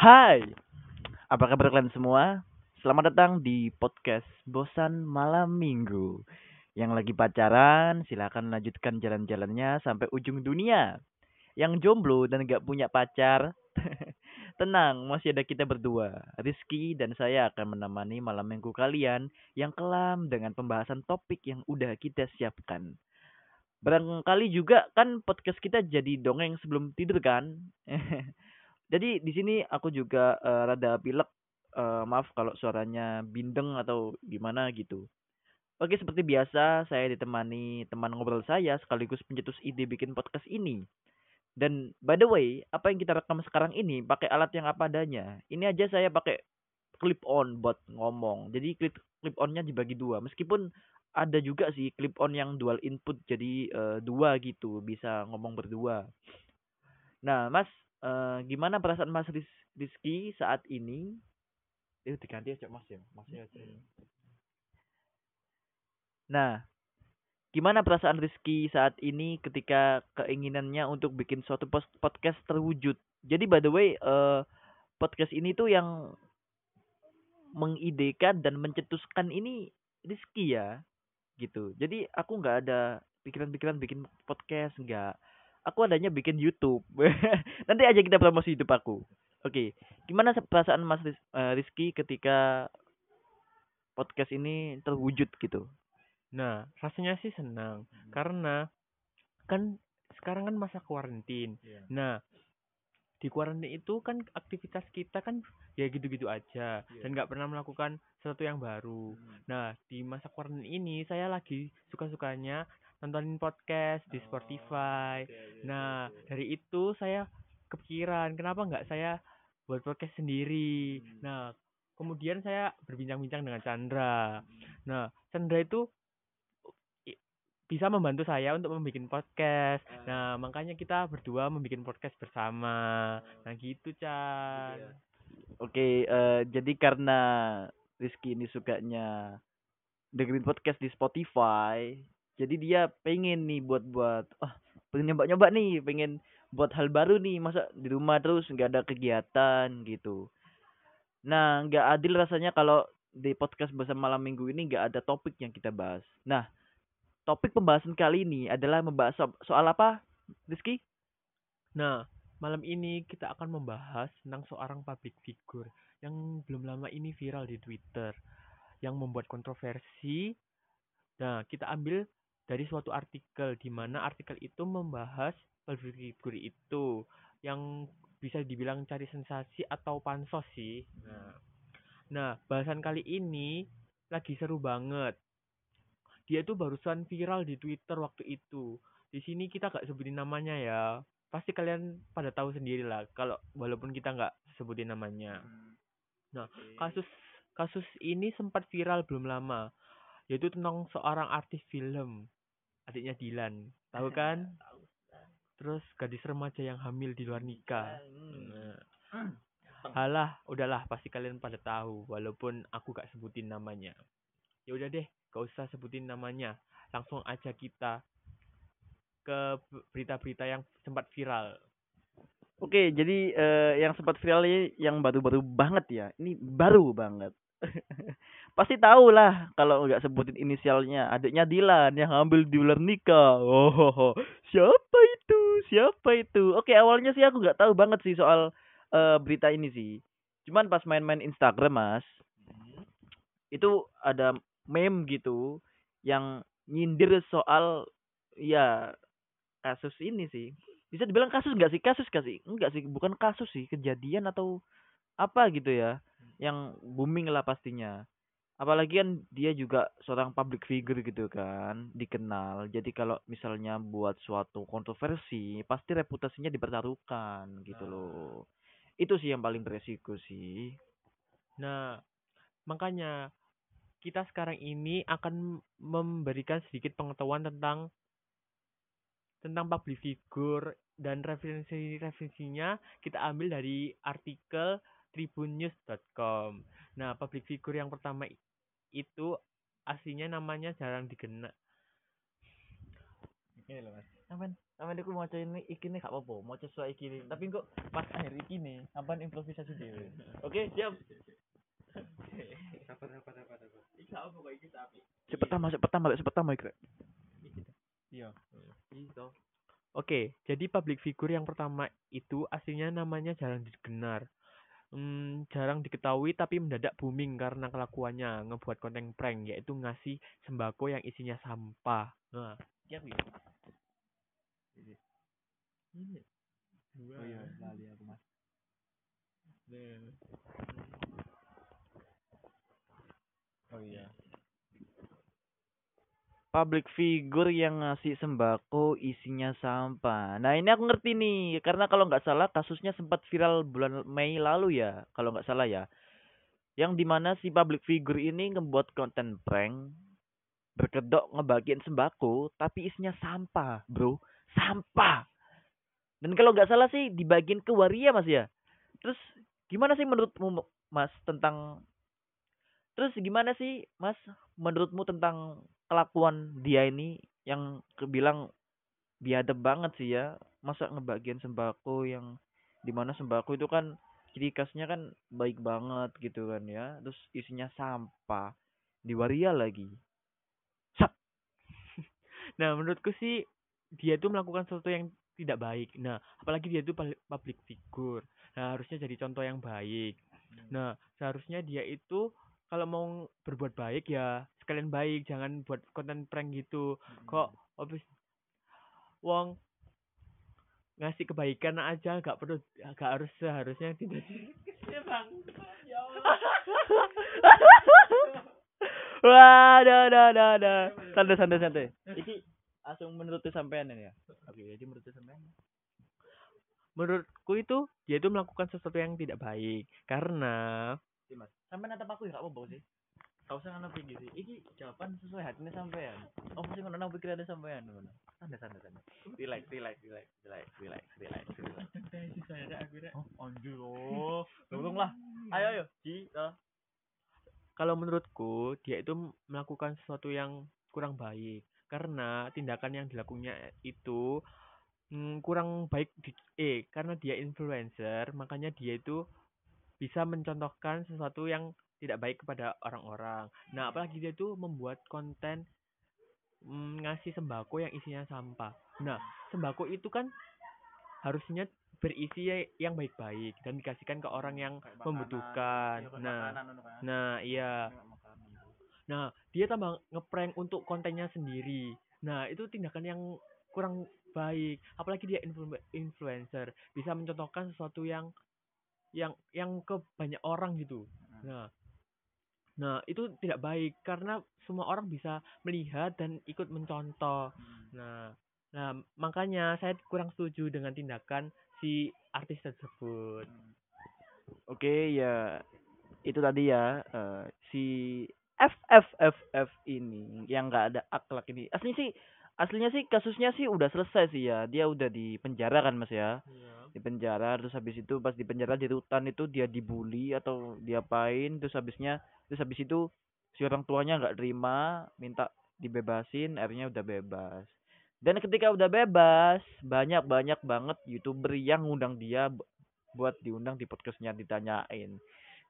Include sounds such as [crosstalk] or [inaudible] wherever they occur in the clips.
Hai, apa kabar kalian semua? Selamat datang di podcast Bosan Malam Minggu. Yang lagi pacaran, silakan lanjutkan jalan-jalannya sampai ujung dunia. Yang jomblo dan gak punya pacar, [laughs] tenang, masih ada kita berdua. Rizky dan saya akan menemani malam minggu kalian yang kelam dengan pembahasan topik yang udah kita siapkan. Barangkali juga kan podcast kita jadi dongeng sebelum tidur kan? [laughs] Jadi di sini aku juga eh, rada pilek. eh, maaf kalau suaranya bindeng atau gimana gitu. Oke, seperti biasa saya ditemani teman ngobrol saya sekaligus pencetus ide bikin podcast ini. Dan by the way, apa yang kita rekam sekarang ini pakai alat yang apa adanya. Ini aja saya pakai clip on buat ngomong. Jadi clip clip onnya dibagi dua. Meskipun ada juga sih clip on yang dual input jadi eh, dua gitu, bisa ngomong berdua. Nah, Mas, eh, gimana perasaan Mas Ris- Rizky saat ini? Eh, diganti aja Mas ya. Masnya aja. Nah, gimana perasaan Rizky saat ini ketika keinginannya untuk bikin suatu podcast terwujud? Jadi by the way, eh, podcast ini tuh yang mengidekan dan mencetuskan ini Rizky ya, gitu. Jadi aku nggak ada pikiran-pikiran bikin podcast, nggak. Aku adanya bikin YouTube. [laughs] Nanti aja kita promosi YouTube aku. Oke, gimana se- perasaan Mas Riz- eh, Rizky ketika podcast ini terwujud gitu? Nah, rasanya sih senang karena kan sekarang kan masa kuarantin. Iya. Nah, di kuarantin itu kan aktivitas kita kan ya gitu-gitu aja Iya. dan nggak pernah melakukan sesuatu yang baru. Nah, di masa kuarantin ini saya lagi suka-sukanya nontonin podcast di Spotify. Nah, dari itu saya kepikiran kenapa nggak saya buat podcast sendiri. Nah, kemudian saya berbincang-bincang dengan Chandra. Nah, Chandra itu bisa membantu saya untuk membuat podcast. Nah, makanya kita berdua membuat podcast bersama. Nah, gitu, Chan. Oke, eh, jadi karena Rizky ini sukanya dengerin podcast di Spotify, jadi dia pengen nih buat-buat, ah pengen nyoba-nyoba nih, pengen buat hal baru nih, masa di rumah terus nggak ada kegiatan gitu. Nah, nggak adil rasanya kalau di podcast bersama malam minggu ini nggak ada topik yang kita bahas. Nah, topik pembahasan kali ini adalah membahas so- soal apa, Rizky? Nah, malam ini kita akan membahas tentang seorang public figure yang belum lama ini viral di Twitter yang membuat kontroversi. Nah, kita ambil dari suatu artikel di mana artikel itu membahas figure itu yang bisa dibilang cari sensasi atau pansos sih. Nah, nah bahasan kali ini lagi seru banget. Dia tuh barusan viral di Twitter waktu itu. Di sini kita gak sebutin namanya ya. Pasti kalian pada tahu sendiri lah kalau walaupun kita nggak sebutin namanya. Nah, kasus kasus ini sempat viral belum lama, yaitu tentang seorang artis film, adiknya Dilan, tahu kan? [laughs] Terus gadis remaja yang hamil di luar nikah. Nah, halah, udahlah pasti kalian pada tahu, walaupun aku gak sebutin namanya. Ya udah deh, gak usah sebutin namanya, langsung aja kita ke berita-berita yang sempat viral. Oke, jadi eh, yang sempat viral ini yang baru-baru banget ya. Ini baru banget. [laughs] Pasti tahu lah kalau nggak sebutin inisialnya. Adiknya Dilan yang ambil di luar nikah. Oh, siapa itu? Siapa itu? Oke, awalnya sih aku nggak tahu banget sih soal eh, berita ini sih. Cuman pas main-main Instagram, Mas, itu ada meme gitu yang nyindir soal ya kasus ini sih. Bisa dibilang kasus nggak sih? Kasus gak sih? Enggak sih, bukan kasus sih, kejadian atau apa gitu ya. Yang booming lah pastinya. Apalagi kan dia juga seorang public figure gitu kan, dikenal. Jadi kalau misalnya buat suatu kontroversi, pasti reputasinya dipertaruhkan gitu loh. Itu sih yang paling beresiko sih. Nah, makanya kita sekarang ini akan memberikan sedikit pengetahuan tentang tentang public figure dan referensi-referensinya kita ambil dari artikel tribunnews.com. Nah, public figure yang pertama itu aslinya namanya jarang dikenal. Ini loh mas. Sampean sampean iku maca ini iki nih gak apa-apa, maca sesuai iki nih. Tapi kok pas akhir iki nih, sampean improvisasi dhewe. Oke, siap. Sabar sabar sabar sabar. Iki apa kok iki tapi. Cepet tambah, cepet tambah, cepet tambah iki. Iya. Gitu. Oke, jadi public figure yang pertama itu aslinya namanya jarang didengar. Hmm, jarang diketahui tapi mendadak booming karena kelakuannya ngebuat konten prank yaitu ngasih sembako yang isinya sampah. Nah, Siap ya. ini. Oh iya, lali aku Mas. Nah. Oh iya. Public figure yang ngasih sembako isinya sampah. Nah ini aku ngerti nih, karena kalau nggak salah kasusnya sempat viral bulan Mei lalu ya, kalau nggak salah ya. Yang di mana si public figure ini ngebuat konten prank, berkedok ngebagiin sembako, tapi isinya sampah, bro, sampah. Dan kalau nggak salah sih dibagiin ke waria mas ya. Terus gimana sih menurutmu mas tentang Terus gimana sih, Mas, menurutmu tentang kelakuan dia ini yang kebilang biadab banget sih ya? Masa ngebagian sembako yang di mana sembako itu kan ciri khasnya kan baik banget gitu kan ya. Terus isinya sampah. Di waria lagi. Sat. [laughs] Nah, menurutku sih dia tuh melakukan sesuatu yang tidak baik. Nah, apalagi dia tuh pal- public figure. Nah, harusnya jadi contoh yang baik. Nah, seharusnya dia itu kalau mau berbuat baik ya sekalian baik, jangan buat konten prank gitu. Kok habis wong ngasih kebaikan aja gak perlu gak harus seharusnya [laughs] tidak ya bang Wah, dah, dah, dah, dah. Santai, santai, santai. Iki langsung menurut sampean ini ya. Oke, jadi menurut sampean. menurutku itu dia itu melakukan sesuatu yang tidak baik karena Iya. Sampean natap aku ya gak apa-apa sih. Kau usah ngono pikir sih. Iki jawaban sesuai hatinya sampean. Oh, mesti ngono nang pikirannya sampean ngono. Santai, santai, santai. Relax, relax, relax, relax, relax, relax, relax. [laughs] Oh, anjir oh. Tolong lah. Ayo, ayo. Ci, kalau menurutku dia itu melakukan sesuatu yang kurang baik karena tindakan yang dilakukannya itu mm, kurang baik di, eh karena dia influencer makanya dia itu bisa mencontohkan sesuatu yang tidak baik kepada orang-orang. Nah, apalagi dia itu membuat konten mm, ngasih sembako yang isinya sampah. Nah, sembako itu kan harusnya berisi yang baik-baik dan dikasihkan ke orang yang membutuhkan. Nah, nah iya. Nah, dia tambah ngeprank untuk kontennya sendiri. Nah, itu tindakan yang kurang baik. Apalagi dia influ- influencer, bisa mencontohkan sesuatu yang yang yang ke banyak orang gitu. Nah, nah itu tidak baik karena semua orang bisa melihat dan ikut mencontoh. Nah, nah makanya saya kurang setuju dengan tindakan si artis tersebut. Oke, ya itu tadi ya eh, si FFFF ini yang nggak ada akhlak ini. Aslinya sih aslinya sih kasusnya sih udah selesai sih ya. Dia udah di penjara kan Mas ya. Di penjara terus habis itu pas di penjara di rutan itu dia dibully atau diapain terus habisnya terus habis itu si orang tuanya nggak terima minta dibebasin akhirnya udah bebas. Dan ketika udah bebas, banyak-banyak banget YouTuber yang ngundang dia bu- buat diundang di podcastnya ditanyain.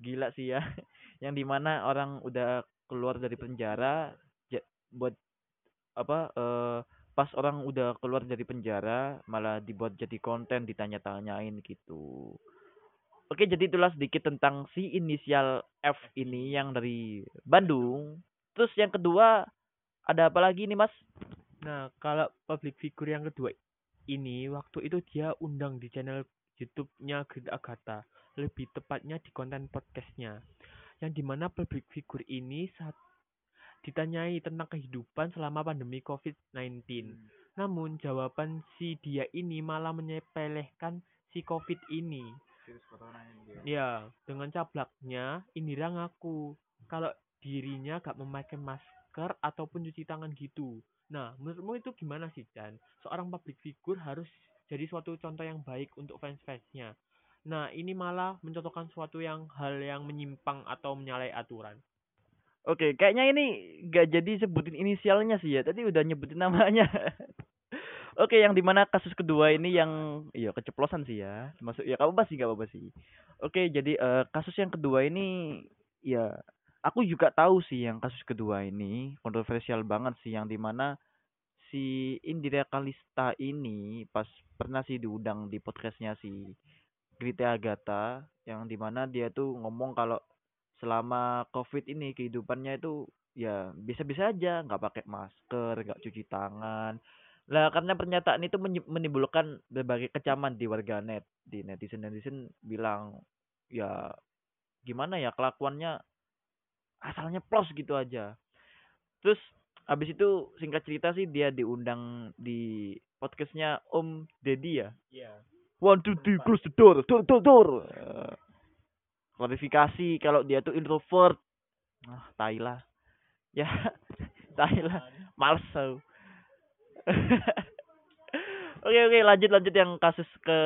Gila sih ya. [laughs] Yang di mana orang udah keluar dari penjara ja- buat apa eh pas orang udah keluar dari penjara malah dibuat jadi konten ditanya-tanyain gitu. Oke, jadi itulah sedikit tentang si inisial F ini yang dari Bandung. Terus yang kedua ada apa lagi nih, Mas? Nah, kalau public figure yang kedua ini waktu itu dia undang di channel YouTube-nya Grita Agatha, lebih tepatnya di konten podcastnya, yang di mana public figure ini saat ditanyai tentang kehidupan selama pandemi COVID-19. Namun jawaban si dia ini malah menyepelekan si COVID ini. Ya, dengan cablaknya Indira ngaku kalau dirinya gak memakai masker ataupun cuci tangan gitu. Nah, menurutmu itu gimana sih, Chan? Seorang public figure harus jadi suatu contoh yang baik untuk fans-fansnya. Nah, ini malah mencontohkan suatu yang hal yang menyimpang atau menyalahi aturan. Oke, kayaknya ini gak jadi sebutin inisialnya sih ya. Tadi udah nyebutin namanya. [laughs] Oke, yang di mana kasus kedua ini yang iya keceplosan sih ya. Masuk ya kamu sih gak apa-apa sih. Oke, jadi eh, kasus yang kedua ini ya aku juga tahu sih yang kasus kedua ini kontroversial banget sih yang di mana si Indira Kalista ini pas pernah sih diundang di podcastnya si Grita Agatha yang di mana dia tuh ngomong kalau selama COVID ini kehidupannya itu ya bisa-bisa aja nggak pakai masker nggak cuci tangan. Lah karena pernyataan itu menimbulkan berbagai kecaman di warganet di netizen netizen bilang ya gimana ya kelakuannya? Asalnya plus gitu aja. Terus habis itu singkat cerita sih dia diundang di podcastnya Om Deddy ya? Iya. one two three close the door door door door klarifikasi kalau dia tuh introvert. Ah tai lah. Ya [laughs] tai lah. Males [laughs] oke oke lanjut lanjut yang kasus ke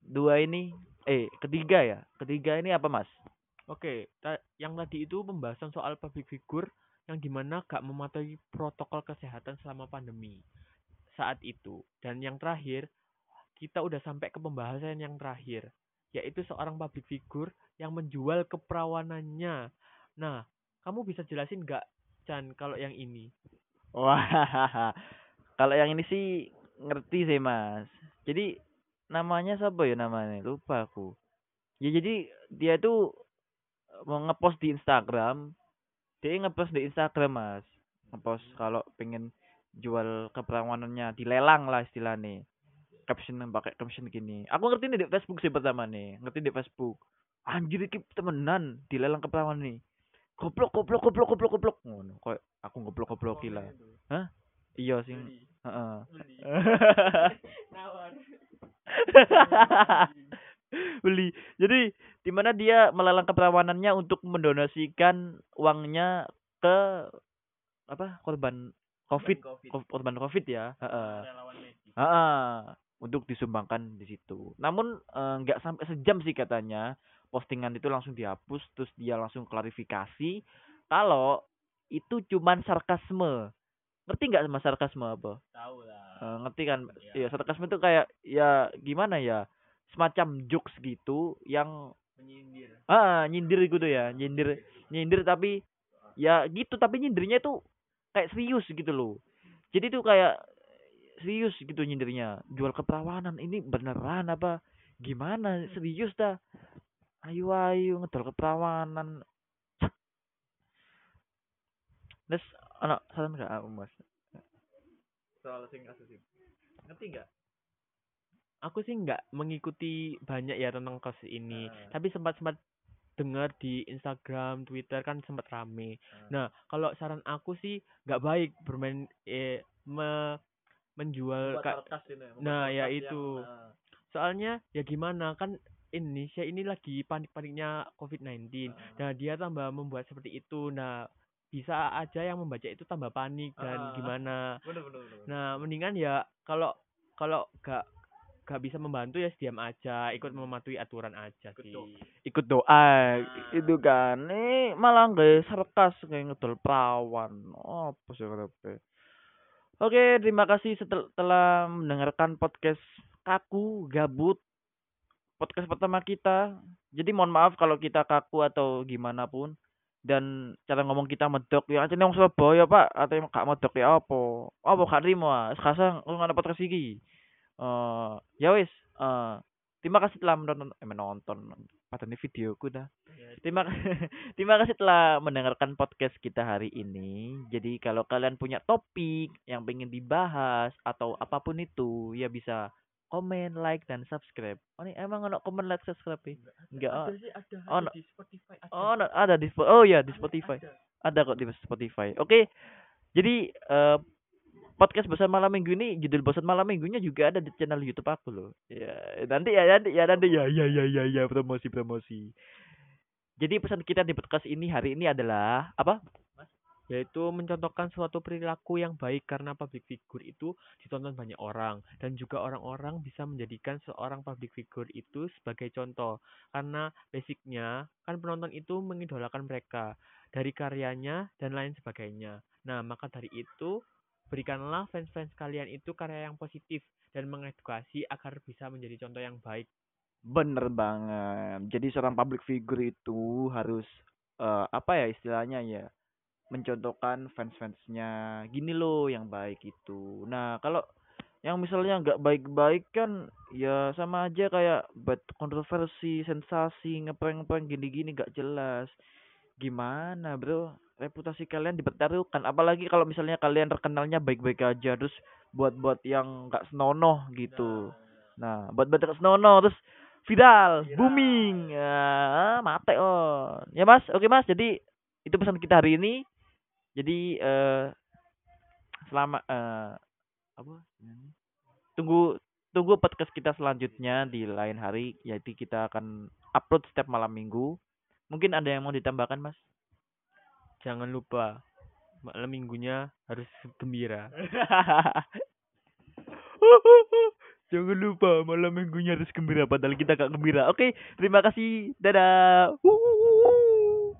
dua ini. Eh ketiga ya? Ketiga ini apa mas? Oke, ta- yang tadi itu pembahasan soal public figure yang di mana gak mematuhi protokol kesehatan selama pandemi saat itu. Dan yang terakhir, kita udah sampai ke pembahasan yang terakhir, yaitu seorang public figure yang menjual keperawanannya. Nah, kamu bisa jelasin gak, Chan, kalau yang ini? wah [laughs] kalau yang ini sih ngerti sih mas. Jadi namanya siapa ya namanya? Lupa aku. Ya jadi dia tuh mau ngepost di Instagram. Dia ngepost di Instagram mas. Ngepost kalau pengen jual keperawanannya dilelang lah istilahnya caption yang pakai caption gini. Aku ngerti nih di Facebook sih pertama nih ngerti di Facebook. Anjir iki temenan dilelang keperawanan nih. Goblok goblok goblok goblok goblok. Ngono koyo aku goblok goblok lah Hah? iya sing heeh. [laughs] [laughs] Beli. Jadi di mana dia melelang keperawanannya untuk mendonasikan uangnya ke apa korban covid. Ko- korban covid ya. Heeh. Heeh, untuk disumbangkan di situ namun eh, nggak sampai sejam sih katanya postingan itu langsung dihapus terus dia langsung klarifikasi kalau itu cuman sarkasme ngerti nggak sama sarkasme apa Tahu lah. Eh, ngerti kan Iya. ya sarkasme itu kayak ya gimana ya semacam jokes gitu yang Menyindir. ah nyindir gitu ya nyindir nyindir tapi ya gitu tapi nyindirnya itu kayak serius gitu loh jadi tuh kayak serius gitu nyindirnya. Jual keperawanan ini beneran apa? Gimana? Serius dah. Ayo ayo ngedol keperawanan Cek. Terus anak saran gak? Aku mas soal sing kasus ini ngerti gak? Aku sih nggak mengikuti banyak ya tentang kasus ini, Ah. tapi sempat sempat dengar di Instagram, Twitter kan sempat rame. Ah. Nah, kalau saran aku sih nggak baik bermain eh me- menjual ka- Nah, ya itu. soalnya ya gimana kan Indonesia ini lagi panik-paniknya COVID-19. Nah, dia tambah membuat seperti itu. Nah, bisa aja yang membaca itu tambah panik dan Ah. gimana. bener bener bener Nah, mendingan ya kalau kalau gak gak bisa membantu ya diam aja, ikut mematuhi aturan aja Ikut sih. doa. ikut doa itu kan nih malah nggak sarkas kayak ngedol perawan apa sih karepe oke terima kasih setel- telah mendengarkan podcast kaku gabut. Podcast pertama kita. Jadi mohon maaf kalau kita kaku atau gimana pun. Dan cara ngomong kita medok. Ya aja nang Surabaya pak. Atau yang gak medok ya apa? Apa terima? Ah sekarang ngomong ada podcast iki. Eh ya wis. Eh terima kasih telah menonton eh, menonton nih videoku dah terima [laughs] terima kasih telah mendengarkan podcast kita hari ini jadi kalau kalian punya topik yang pengen dibahas atau apa pun itu ya bisa komen like dan subscribe oh ini emang ada komen like subscribe ya? enggak oh, sih ada, Oh, no. di Spotify ada. oh ada di oh ya di Ada, Spotify ada. ada kok di Spotify. Oke. Jadi eh podcast bosan malam minggu ini judul bosan malam minggunya juga ada di channel YouTube aku loh. Ya, nanti ya nanti ya nanti ya ya ya ya ya promosi promosi. Jadi pesan kita di podcast ini hari ini adalah apa? yaitu mencontohkan suatu perilaku yang baik karena public figure itu ditonton banyak orang dan juga orang-orang bisa menjadikan seorang public figure itu sebagai contoh karena basicnya kan penonton itu mengidolakan mereka dari karyanya dan lain sebagainya. Nah, maka dari itu berikanlah fans-fans kalian itu karya yang positif dan mengedukasi agar bisa menjadi contoh yang baik. Bener banget. Jadi seorang public figure itu harus eh, apa ya istilahnya ya mencontohkan fans-fansnya gini loh yang baik itu. Nah kalau yang misalnya nggak baik-baik kan ya sama aja kayak buat kontroversi, sensasi, ngeprank-ngeprank gini-gini nggak jelas. Gimana bro? Reputasi kalian dipertaruhkan. Apalagi kalau misalnya kalian terkenalnya baik-baik aja terus buat-buat yang nggak senonoh gitu. Nah, buat-buat yang senonoh terus viral, booming. Ya, mate on. Ya Mas, oke Mas. Jadi itu pesan kita hari ini. Jadi eh selama eh apa? Tunggu tunggu podcast kita selanjutnya di lain hari. Jadi kita akan upload setiap malam minggu. Mungkin ada yang mau ditambahkan, Mas? Jangan lupa malam minggunya harus gembira. [laughs] Jangan lupa malam minggunya harus gembira padahal kita gak gembira. Oke, terima kasih. Dadah.